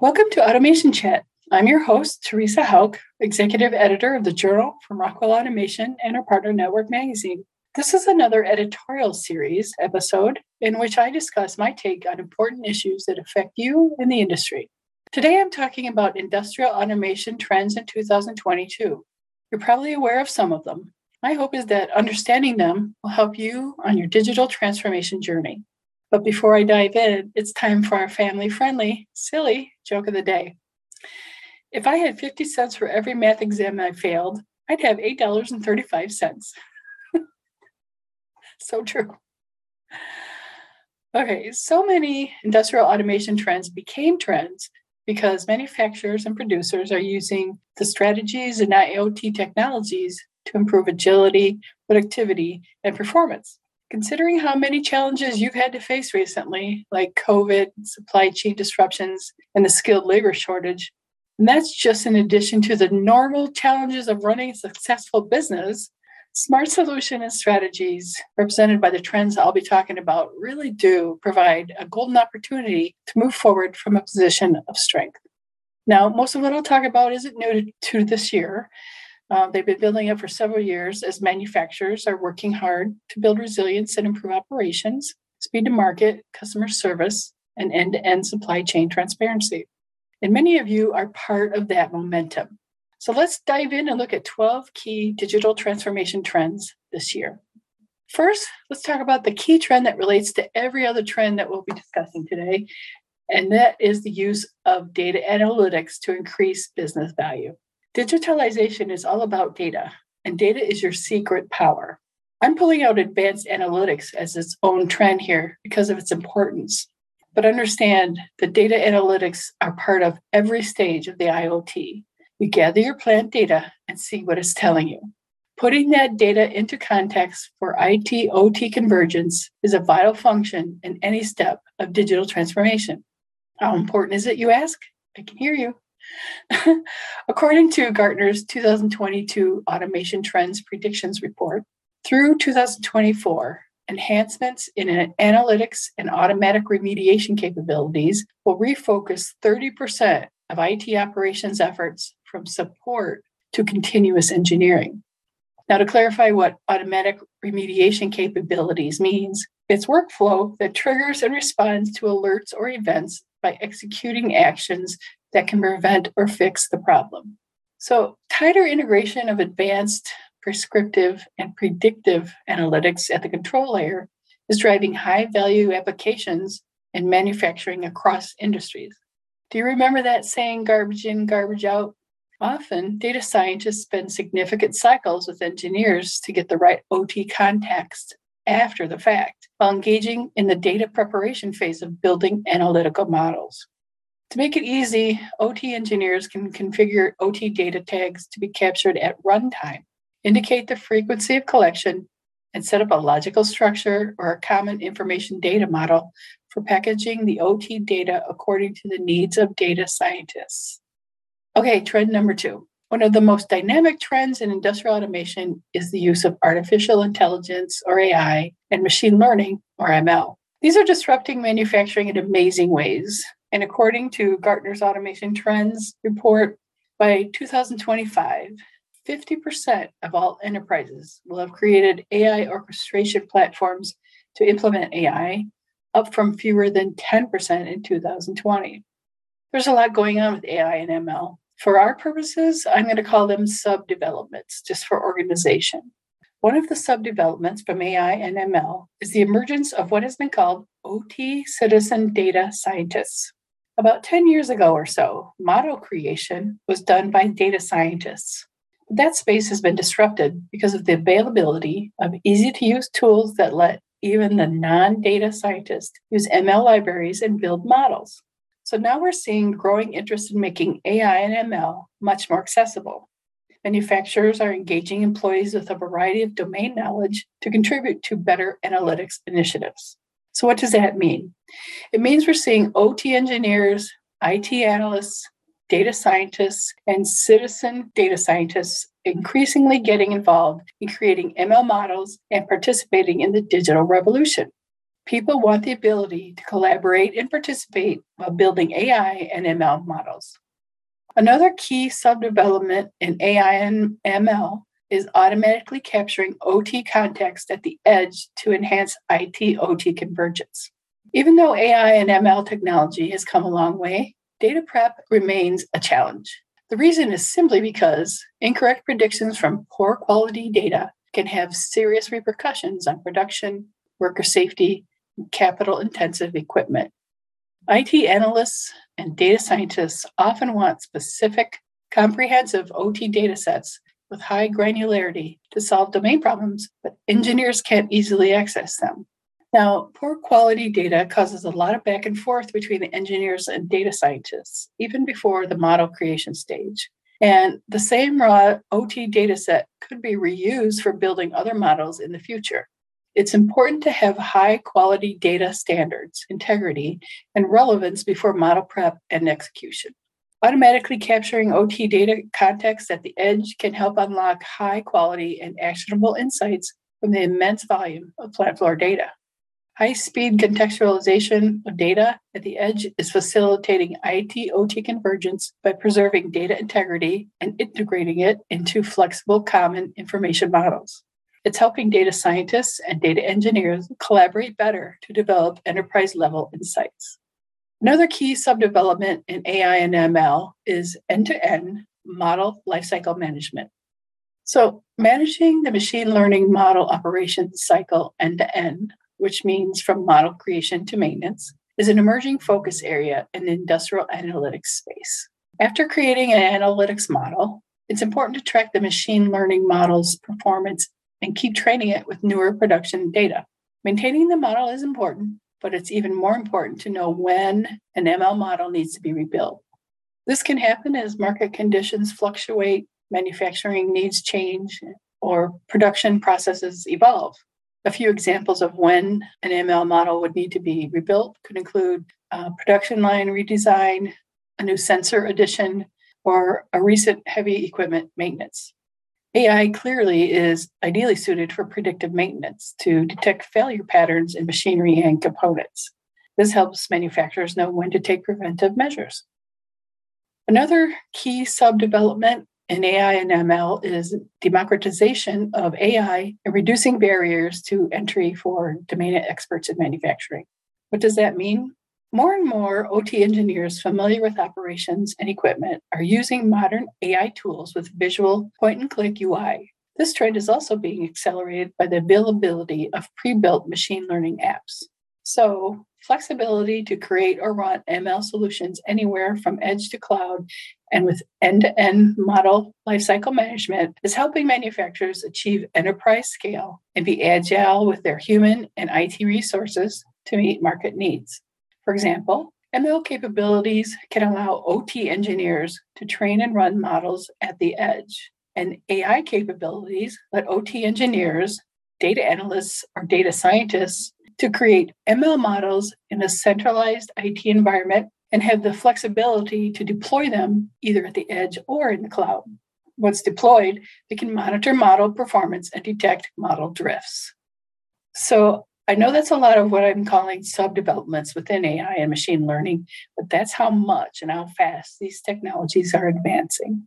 Welcome to Automation Chat. I'm your host, Theresa Houck, Executive Editor of the Journal from Rockwell Automation and our partner Network Magazine. This is another editorial series episode in which I discuss my take on important issues that affect you and the industry. Today I'm talking about industrial automation trends in 2022. You're probably aware of some of them. My hope is that understanding them will help you on your digital transformation journey. But before I dive in, it's time for our family friendly, silly joke of the day. If I had 50 cents for every math exam I failed, I'd have $8.35. so true. Okay, so many industrial automation trends became trends because manufacturers and producers are using the strategies and IoT technologies to improve agility, productivity, and performance considering how many challenges you've had to face recently, like COVID, supply chain disruptions, and the skilled labor shortage, and that's just in addition to the normal challenges of running a successful business. Smart solution and strategies represented by the trends I'll be talking about really do provide a golden opportunity to move forward from a position of strength. Now, most of what I'll talk about isn't new to this year, uh, they've been building up for several years as manufacturers are working hard to build resilience and improve operations, speed to market, customer service, and end to end supply chain transparency. And many of you are part of that momentum. So let's dive in and look at 12 key digital transformation trends this year. First, let's talk about the key trend that relates to every other trend that we'll be discussing today, and that is the use of data analytics to increase business value. Digitalization is all about data, and data is your secret power. I'm pulling out advanced analytics as its own trend here because of its importance. But understand that data analytics are part of every stage of the IoT. You gather your plant data and see what it's telling you. Putting that data into context for IT OT convergence is a vital function in any step of digital transformation. How important is it, you ask? I can hear you. According to Gartner's 2022 Automation Trends Predictions Report, through 2024, enhancements in analytics and automatic remediation capabilities will refocus 30% of IT operations efforts from support to continuous engineering. Now, to clarify what automatic remediation capabilities means, it's workflow that triggers and responds to alerts or events by executing actions that can prevent or fix the problem. So, tighter integration of advanced prescriptive and predictive analytics at the control layer is driving high value applications in manufacturing across industries. Do you remember that saying, garbage in, garbage out? Often, data scientists spend significant cycles with engineers to get the right OT context after the fact, while engaging in the data preparation phase of building analytical models. To make it easy, OT engineers can configure OT data tags to be captured at runtime, indicate the frequency of collection, and set up a logical structure or a common information data model for packaging the OT data according to the needs of data scientists. Okay, trend number two. One of the most dynamic trends in industrial automation is the use of artificial intelligence or AI and machine learning or ML. These are disrupting manufacturing in amazing ways. And according to Gartner's Automation Trends report, by 2025, 50% of all enterprises will have created AI orchestration platforms to implement AI, up from fewer than 10% in 2020. There's a lot going on with AI and ML. For our purposes, I'm going to call them sub developments just for organization. One of the sub developments from AI and ML is the emergence of what has been called OT citizen data scientists. About 10 years ago or so, model creation was done by data scientists. That space has been disrupted because of the availability of easy to use tools that let even the non data scientists use ML libraries and build models. So now we're seeing growing interest in making AI and ML much more accessible. Manufacturers are engaging employees with a variety of domain knowledge to contribute to better analytics initiatives. So, what does that mean? It means we're seeing OT engineers, IT analysts, data scientists, and citizen data scientists increasingly getting involved in creating ML models and participating in the digital revolution. People want the ability to collaborate and participate while building AI and ML models. Another key subdevelopment in AI and ML is automatically capturing OT context at the edge to enhance IT OT convergence. Even though AI and ML technology has come a long way, data prep remains a challenge. The reason is simply because incorrect predictions from poor quality data can have serious repercussions on production, worker safety, and capital intensive equipment. IT analysts and data scientists often want specific, comprehensive OT data sets with high granularity to solve domain problems, but engineers can't easily access them. Now, poor quality data causes a lot of back and forth between the engineers and data scientists, even before the model creation stage. And the same raw OT data set could be reused for building other models in the future. It's important to have high quality data standards, integrity, and relevance before model prep and execution. Automatically capturing OT data context at the edge can help unlock high quality and actionable insights from the immense volume of plant floor data. High speed contextualization of data at the edge is facilitating IT OT convergence by preserving data integrity and integrating it into flexible common information models. It's helping data scientists and data engineers collaborate better to develop enterprise level insights. Another key subdevelopment in AI and ML is end to end model lifecycle management. So, managing the machine learning model operations cycle end to end which means from model creation to maintenance, is an emerging focus area in the industrial analytics space. After creating an analytics model, it's important to track the machine learning model's performance and keep training it with newer production data. Maintaining the model is important, but it's even more important to know when an ML model needs to be rebuilt. This can happen as market conditions fluctuate, manufacturing needs change, or production processes evolve. A few examples of when an ML model would need to be rebuilt could include production line redesign, a new sensor addition, or a recent heavy equipment maintenance. AI clearly is ideally suited for predictive maintenance to detect failure patterns in machinery and components. This helps manufacturers know when to take preventive measures. Another key subdevelopment in AI and ML is democratization of AI and reducing barriers to entry for domain experts in manufacturing. What does that mean? More and more OT engineers familiar with operations and equipment are using modern AI tools with visual point and click UI. This trend is also being accelerated by the availability of pre built machine learning apps. So, flexibility to create or run ML solutions anywhere from edge to cloud and with end to end model lifecycle management is helping manufacturers achieve enterprise scale and be agile with their human and IT resources to meet market needs. For example, ML capabilities can allow OT engineers to train and run models at the edge, and AI capabilities let OT engineers, data analysts, or data scientists to create ML models in a centralized IT environment and have the flexibility to deploy them either at the edge or in the cloud. Once deployed, they can monitor model performance and detect model drifts. So I know that's a lot of what I'm calling sub-developments within AI and machine learning, but that's how much and how fast these technologies are advancing.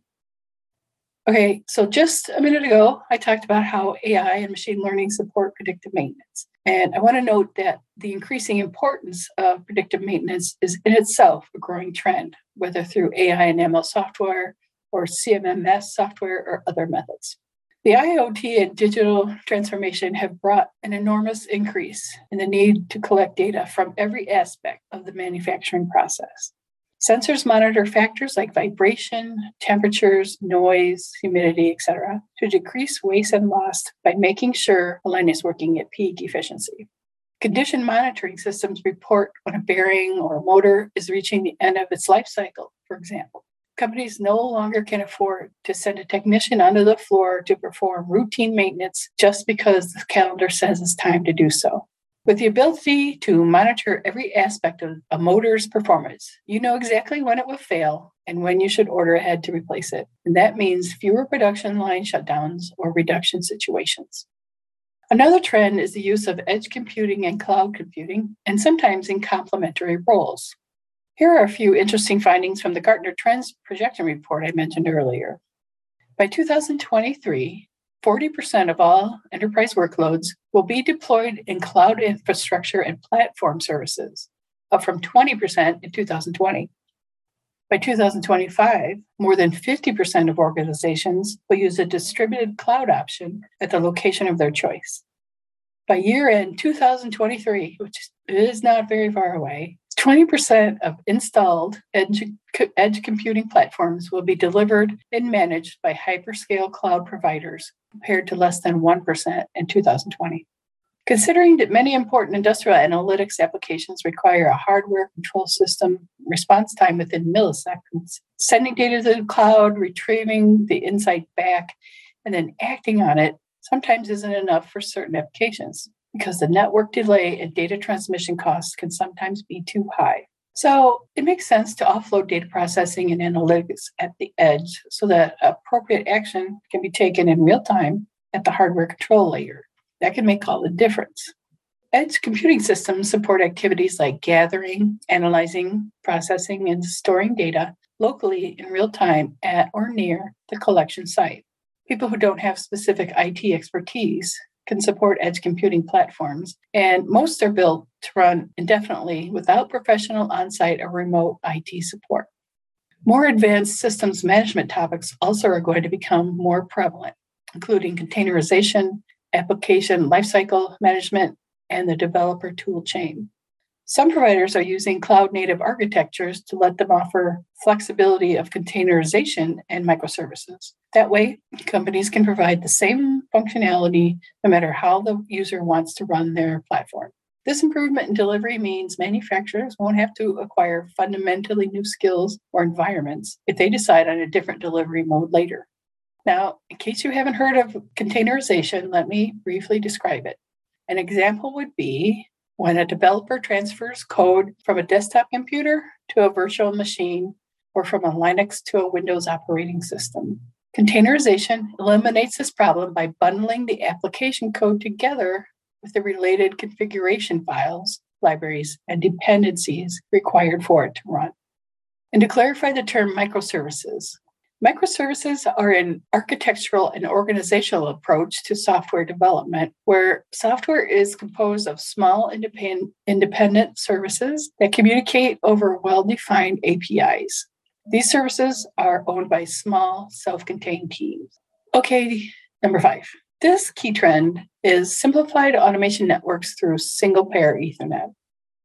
Okay, so just a minute ago, I talked about how AI and machine learning support predictive maintenance. And I want to note that the increasing importance of predictive maintenance is in itself a growing trend, whether through AI and ML software or CMMS software or other methods. The IoT and digital transformation have brought an enormous increase in the need to collect data from every aspect of the manufacturing process. Sensors monitor factors like vibration, temperatures, noise, humidity, etc., to decrease waste and loss by making sure a line is working at peak efficiency. Condition monitoring systems report when a bearing or a motor is reaching the end of its life cycle, for example. Companies no longer can afford to send a technician onto the floor to perform routine maintenance just because the calendar says it's time to do so. With the ability to monitor every aspect of a motor's performance, you know exactly when it will fail and when you should order ahead to replace it. And that means fewer production line shutdowns or reduction situations. Another trend is the use of edge computing and cloud computing, and sometimes in complementary roles. Here are a few interesting findings from the Gartner Trends Projection Report I mentioned earlier. By 2023, 40% of all enterprise workloads will be deployed in cloud infrastructure and platform services, up from 20% in 2020. By 2025, more than 50% of organizations will use a distributed cloud option at the location of their choice. By year end 2023, which is not very far away, 20% of installed edge, edge computing platforms will be delivered and managed by hyperscale cloud providers, compared to less than 1% in 2020. Considering that many important industrial analytics applications require a hardware control system response time within milliseconds, sending data to the cloud, retrieving the insight back, and then acting on it sometimes isn't enough for certain applications because the network delay and data transmission costs can sometimes be too high. So it makes sense to offload data processing and analytics at the edge so that appropriate action can be taken in real time at the hardware control layer. That can make all the difference. Edge computing systems support activities like gathering, analyzing, processing, and storing data locally in real time at or near the collection site. People who don't have specific IT expertise can support edge computing platforms, and most are built to run indefinitely without professional on site or remote IT support. More advanced systems management topics also are going to become more prevalent, including containerization, application lifecycle management, and the developer tool chain. Some providers are using cloud native architectures to let them offer flexibility of containerization and microservices. That way, companies can provide the same functionality no matter how the user wants to run their platform. This improvement in delivery means manufacturers won't have to acquire fundamentally new skills or environments if they decide on a different delivery mode later. Now, in case you haven't heard of containerization, let me briefly describe it. An example would be when a developer transfers code from a desktop computer to a virtual machine or from a Linux to a Windows operating system. Containerization eliminates this problem by bundling the application code together with the related configuration files, libraries, and dependencies required for it to run. And to clarify the term microservices, Microservices are an architectural and organizational approach to software development where software is composed of small independent, services that communicate over well defined APIs. These services are owned by small, self contained teams. Okay, number five. This key trend is simplified automation networks through single pair Ethernet.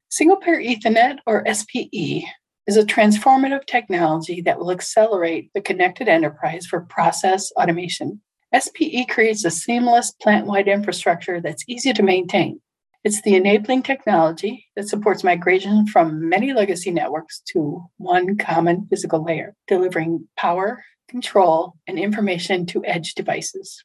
Single pair Ethernet, or SPE, is a transformative technology that will accelerate the connected enterprise for process automation. SPE creates a seamless plant wide infrastructure that's easy to maintain. It's the enabling technology that supports migration from many legacy networks to one common physical layer, delivering power, control, and information to edge devices.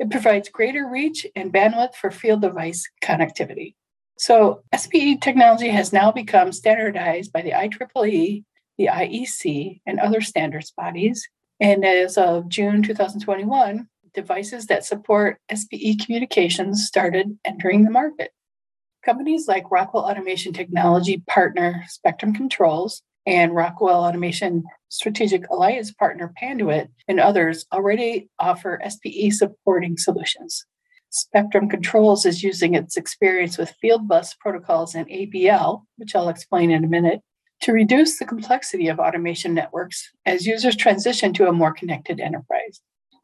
It provides greater reach and bandwidth for field device connectivity. So SPE technology has now become standardized by the IEEE, the IEC, and other standards bodies. And as of June 2021, devices that support SPE communications started entering the market. Companies like Rockwell Automation Technology partner Spectrum Controls and Rockwell Automation Strategic Alliance partner Panduit and others already offer SPE supporting solutions. Spectrum Controls is using its experience with field bus protocols and APL, which I'll explain in a minute, to reduce the complexity of automation networks as users transition to a more connected enterprise.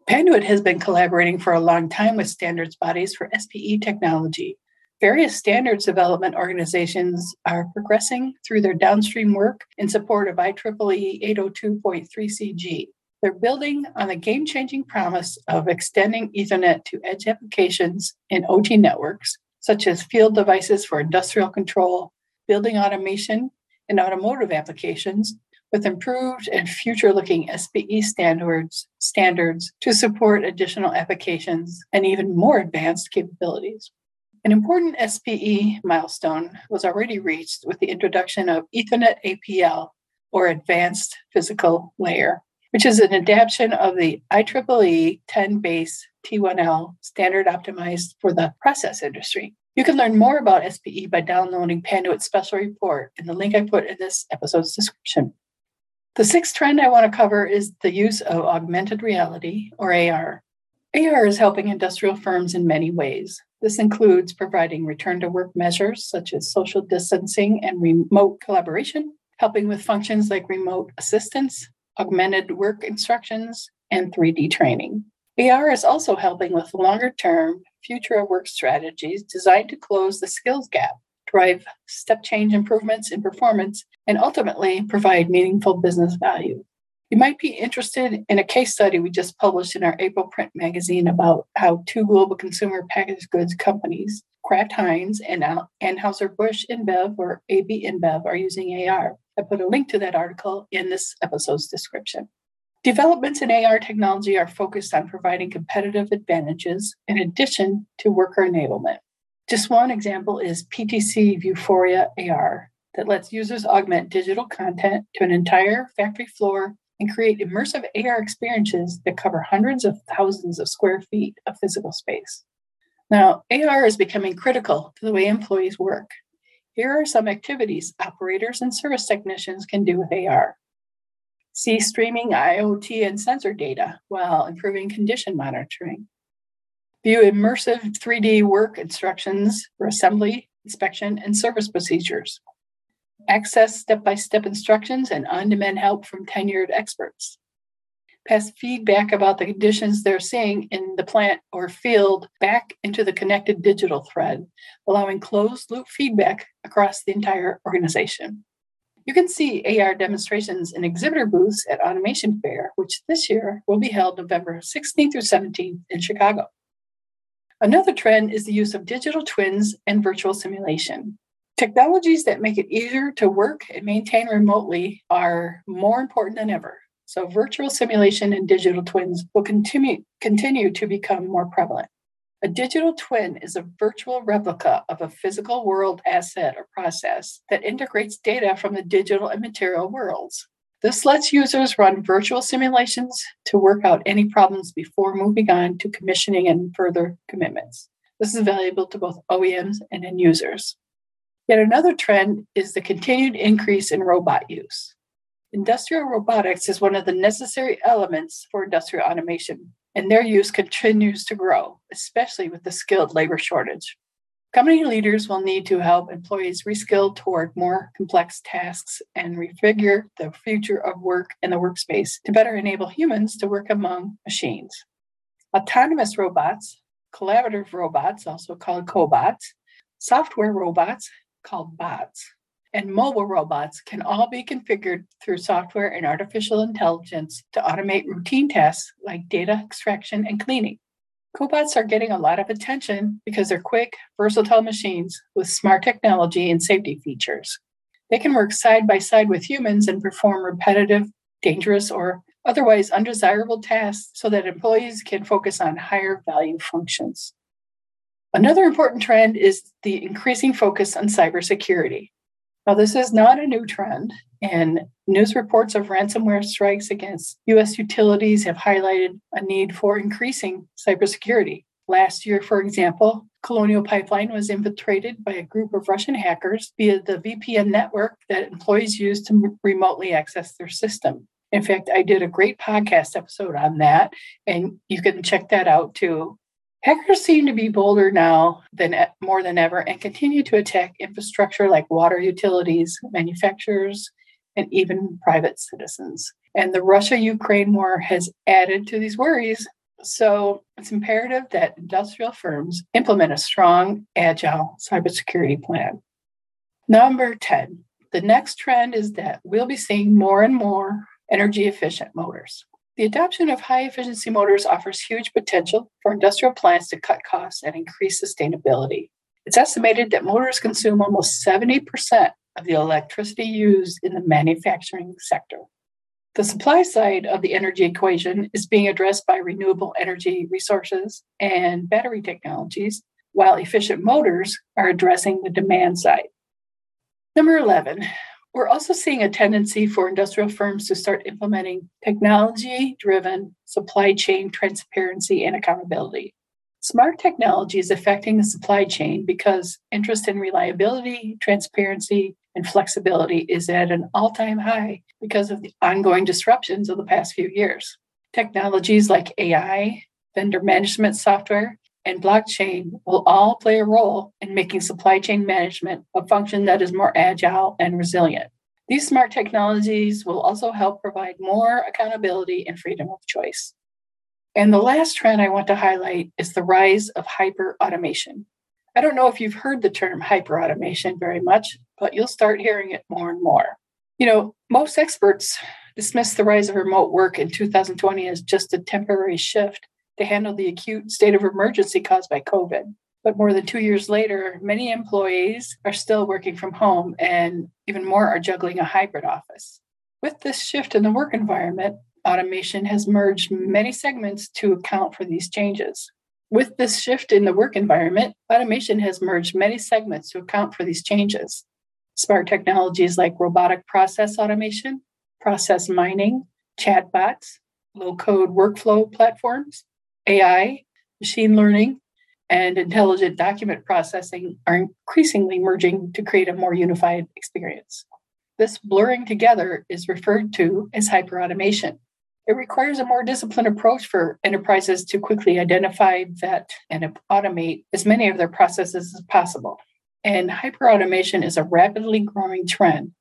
Panduit has been collaborating for a long time with standards bodies for SPE technology. Various standards development organizations are progressing through their downstream work in support of IEEE 802.3CG, they're building on the game changing promise of extending Ethernet to edge applications in OT networks, such as field devices for industrial control, building automation, and automotive applications, with improved and future looking SPE standards, standards to support additional applications and even more advanced capabilities. An important SPE milestone was already reached with the introduction of Ethernet APL or advanced physical layer, which is an adaptation of the IEEE 10 base T1L standard optimized for the process industry. You can learn more about SPE by downloading Panduit's special report in the link I put in this episode's description. The sixth trend I want to cover is the use of augmented reality, or AR. AR is helping industrial firms in many ways. This includes providing return to work measures such as social distancing and remote collaboration, helping with functions like remote assistance, augmented work instructions, and 3D training. AR is also helping with longer term future of work strategies designed to close the skills gap, drive step change improvements in performance, and ultimately provide meaningful business value. You might be interested in a case study we just published in our April print magazine about how two global consumer packaged goods companies, Kraft Heinz and Anheuser-Busch InBev or AB InBev, are using AR. I put a link to that article in this episode's description. Developments in AR technology are focused on providing competitive advantages in addition to worker enablement. Just one example is PTC Vuforia AR that lets users augment digital content to an entire factory floor and create immersive AR experiences that cover hundreds of thousands of square feet of physical space. Now, AR is becoming critical to the way employees work. Here are some activities operators and service technicians can do with AR see streaming IoT and sensor data while improving condition monitoring, view immersive 3D work instructions for assembly, inspection, and service procedures, access step by step instructions and on demand help from tenured experts, pass feedback about the conditions they're seeing in the plant or field back into the connected digital thread, allowing closed loop feedback across the entire organization. You can see AR demonstrations in exhibitor booths at Automation Fair, which this year will be held November 16th through 17th in Chicago. Another trend is the use of digital twins and virtual simulation. Technologies that make it easier to work and maintain remotely are more important than ever. So, virtual simulation and digital twins will continue, continue to become more prevalent. A digital twin is a virtual replica of a physical world asset or process that integrates data from the digital and material worlds. This lets users run virtual simulations to work out any problems before moving on to commissioning and further commitments. This is valuable to both OEMs and end users. Yet another trend is the continued increase in robot use. Industrial robotics is one of the necessary elements for industrial automation, and their use continues to grow, especially with the skilled labor shortage. Company leaders will need to help employees reskill toward more complex tasks and refigure the future of work in the workspace to better enable humans to work among machines. Autonomous robots, collaborative robots, also called cobots, software robots, called bots, and mobile robots can all be configured through software and artificial intelligence to automate routine tasks like data extraction and cleaning. Cobots are getting a lot of attention because they're quick, versatile machines with smart technology and safety features. They can work side by side with humans and perform repetitive, dangerous, or otherwise undesirable tasks so that employees can focus on higher value functions. Another important trend is the increasing focus on cybersecurity. Now, this is not a new trend, and news reports of ransomware strikes against U.S. utilities have highlighted a need for increasing cybersecurity. Last year, for example, Colonial Pipeline was infiltrated by a group of Russian hackers via the VPN network that employees use to remotely access their system. In fact, I did a great podcast episode on that, and you can check that out too. Hackers seem to be bolder now than more than ever and continue to attack infrastructure like water utilities, manufacturers, and even private citizens. And the Russia Ukraine war has added to these worries. So it's imperative that industrial firms implement a strong, agile cybersecurity plan. Number 10, the next trend is that we'll be seeing more and more energy efficient motors. The adoption of high efficiency motors offers huge potential for industrial plants to cut costs and increase sustainability. It's estimated that motors consume almost 70% of the electricity used in the manufacturing sector. The supply side of the energy equation is being addressed by renewable energy resources and battery technologies, while efficient motors are addressing the demand side. Number 11, We're also seeing a tendency for industrial firms to start implementing technology driven supply chain transparency and accountability. Smart technology is affecting the supply chain because interest in reliability, transparency, and flexibility is at an all time high because of the ongoing disruptions of the past few years. Technologies like AI, vendor management software, and blockchain will all play a role in making supply chain management a function that is more agile and resilient. These smart technologies will also help provide more accountability and freedom of choice. And the last trend I want to highlight is the rise of hyper automation. I don't know if you've heard the term hyper automation very much, but you'll start hearing it more and more. You know, most experts dismiss the rise of remote work in 2020 as just a temporary shift to handle the acute state of emergency caused by COVID. But more than two years later, many employees are still working from home, and even more are juggling a hybrid office. With this shift in the work environment, automation has merged many segments to account for these changes. With this shift in the work environment, automation has merged many segments to account for these changes. Smart technologies like robotic process automation, process mining, chatbots, low code workflow platforms, AI, machine learning, and intelligent document processing are increasingly merging to create a more unified experience. This blurring together is referred to as hyperautomation. It requires a more disciplined approach for enterprises to quickly identify, vet, and automate as many of their processes as possible. And hyperautomation is a rapidly growing trend.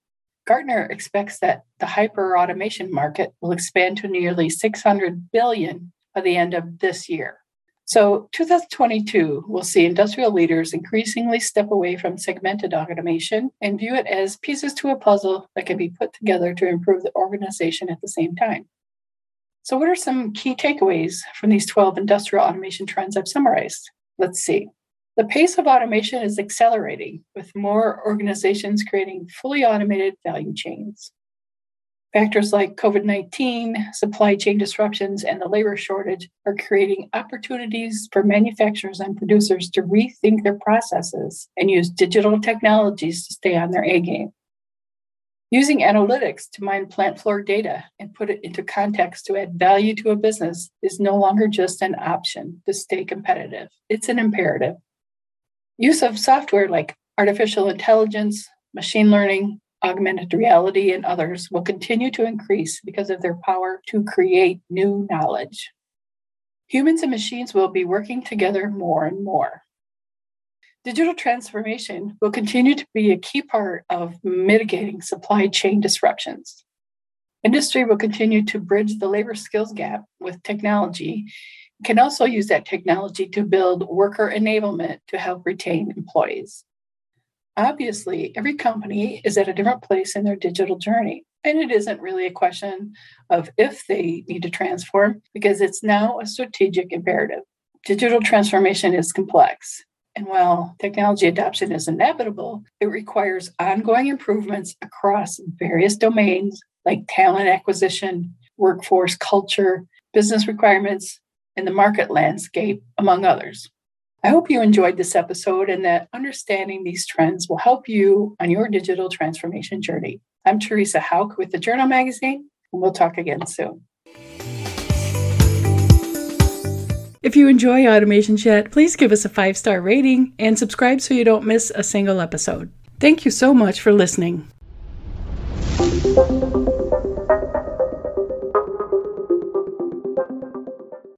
Gartner expects that the hyperautomation market will expand to nearly 600 billion by the end of this year. So, 2022 will see industrial leaders increasingly step away from segmented automation and view it as pieces to a puzzle that can be put together to improve the organization at the same time. So, what are some key takeaways from these 12 industrial automation trends I've summarized? Let's see. The pace of automation is accelerating, with more organizations creating fully automated value chains. Factors like COVID 19, supply chain disruptions, and the labor shortage are creating opportunities for manufacturers and producers to rethink their processes and use digital technologies to stay on their A game. Using analytics to mine plant floor data and put it into context to add value to a business is no longer just an option to stay competitive, it's an imperative. Use of software like artificial intelligence, machine learning, augmented reality, and others will continue to increase because of their power to create new knowledge. Humans and machines will be working together more and more. Digital transformation will continue to be a key part of mitigating supply chain disruptions. Industry will continue to bridge the labor skills gap with technology, can also use that technology to build worker enablement to help retain employees. Obviously, every company is at a different place in their digital journey. And it isn't really a question of if they need to transform, because it's now a strategic imperative. Digital transformation is complex. And while technology adoption is inevitable, it requires ongoing improvements across various domains like talent acquisition, workforce culture, business requirements, and the market landscape, among others. I hope you enjoyed this episode and that understanding these trends will help you on your digital transformation journey. I'm Theresa Houck with the Journal Magazine, and we'll talk again soon. If you enjoy Automation Chat, please give us a five star rating and subscribe so you don't miss a single episode. Thank you so much for listening.